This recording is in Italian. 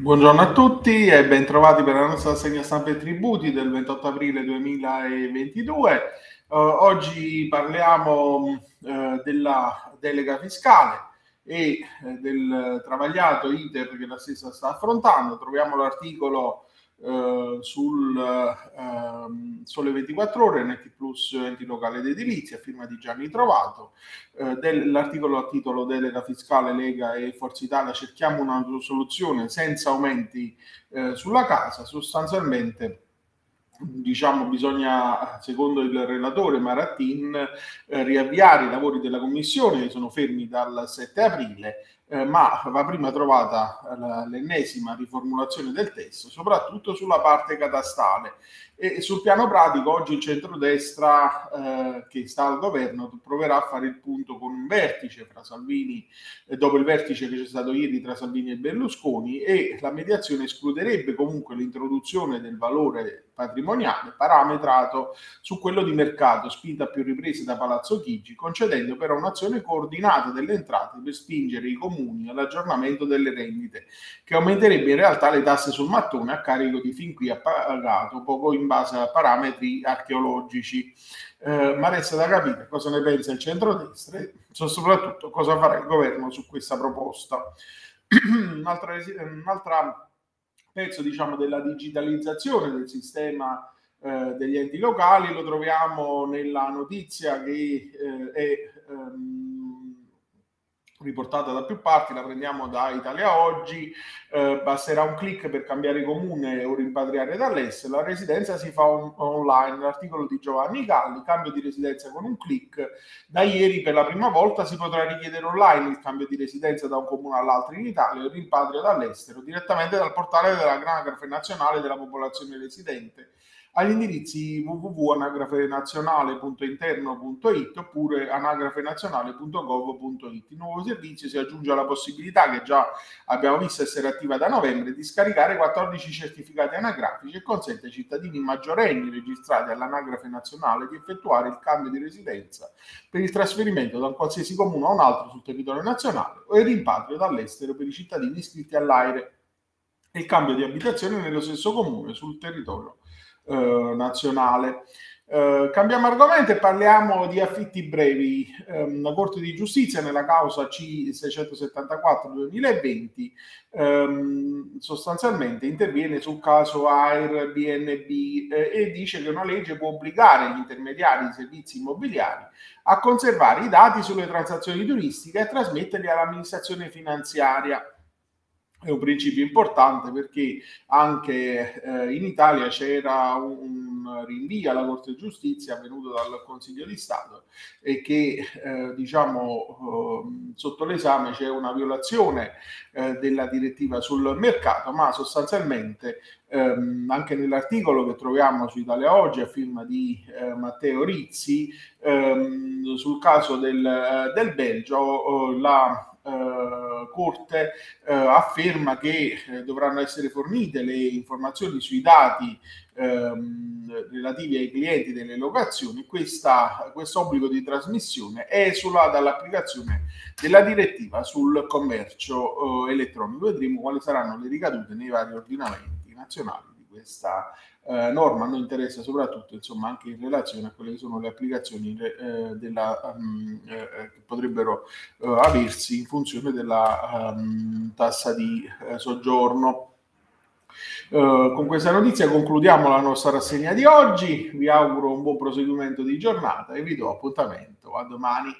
Buongiorno a tutti e ben trovati per la nostra segna stampa e tributi del 28 aprile 2022. Uh, oggi parliamo uh, della delega fiscale e uh, del travagliato iter che la stessa sta affrontando. Troviamo l'articolo eh, sul eh, Sole 24 Ore, NT Plus Enti Locali ed Edilizia, firma di Gianni Trovato. Eh, dell'articolo a titolo Delega Fiscale Lega e Forza Italia cerchiamo una soluzione senza aumenti eh, sulla casa, sostanzialmente diciamo bisogna secondo il relatore Marattin eh, riavviare i lavori della commissione che sono fermi dal 7 aprile eh, ma va prima trovata l'ennesima riformulazione del testo, soprattutto sulla parte catastale. E sul piano pratico oggi il centrodestra eh, che sta al governo proverà a fare il punto con un vertice fra Salvini, eh, dopo il vertice che c'è stato ieri tra Salvini e Berlusconi e la mediazione escluderebbe comunque l'introduzione del valore patrimoniale parametrato su quello di mercato, spinta a più riprese da Palazzo Chigi, concedendo però un'azione coordinata delle entrate per spingere i comuni all'aggiornamento delle rendite, che aumenterebbe in realtà le tasse sul mattone a carico di fin qui appagato poco in base a parametri archeologici. Eh, ma resta da capire cosa ne pensa il centrodestra e soprattutto cosa farà il governo su questa proposta. un'altra, un'altra pezzo diciamo, della digitalizzazione del sistema eh, degli enti locali, lo troviamo nella notizia che eh, è ehm, riportata da più parti, la prendiamo da Italia Oggi, eh, basterà un clic per cambiare comune o rimpatriare dall'estero, la residenza si fa on- online, l'articolo di Giovanni Galli, cambio di residenza con un clic, da ieri per la prima volta si potrà richiedere online il cambio di residenza da un comune all'altro in Italia o rimpatrio dall'estero direttamente dal portale della Granagrafe Nazionale della Popolazione Residente agli indirizzi www.anagrafenazionale.interno.it oppure anagrafenazionale.gov.it. Il nuovo servizio si aggiunge alla possibilità che già abbiamo visto essere attiva da novembre di scaricare 14 certificati anagrafici e consente ai cittadini maggiorenni registrati all'anagrafe nazionale di effettuare il cambio di residenza per il trasferimento da un qualsiasi comune a un altro sul territorio nazionale o il rimpatrio dall'estero per i cittadini iscritti all'AIRE e il cambio di abitazione nello stesso comune sul territorio eh, nazionale. Eh, cambiamo argomento e parliamo di affitti brevi. Eh, la Corte di Giustizia nella causa C674-2020 ehm, sostanzialmente interviene sul caso Airbnb eh, e dice che una legge può obbligare gli intermediari di servizi immobiliari a conservare i dati sulle transazioni turistiche e trasmetterli all'amministrazione finanziaria è un principio importante perché anche eh, in Italia c'era un, un, rinvio alla Corte di Giustizia venuto dal Consiglio di Stato e che eh, diciamo eh, sotto l'esame c'è una violazione eh, della direttiva sul mercato, ma sostanzialmente ehm, anche nell'articolo che troviamo su Italia Oggi a firma di eh, Matteo Rizzi ehm, sul caso del, del Belgio la eh, Corte eh, afferma che eh, dovranno essere fornite le informazioni sui dati ehm, relativi ai clienti delle locazioni, questo obbligo di trasmissione esula dall'applicazione della direttiva sul commercio eh, elettronico. Vedremo quali saranno le ricadute nei vari ordinamenti nazionali questa eh, norma. A noi interessa soprattutto insomma, anche in relazione a quelle che sono le applicazioni eh, della, um, eh, che potrebbero eh, aversi in funzione della um, tassa di eh, soggiorno. Uh, con questa notizia concludiamo la nostra rassegna di oggi. Vi auguro un buon proseguimento di giornata e vi do appuntamento a domani.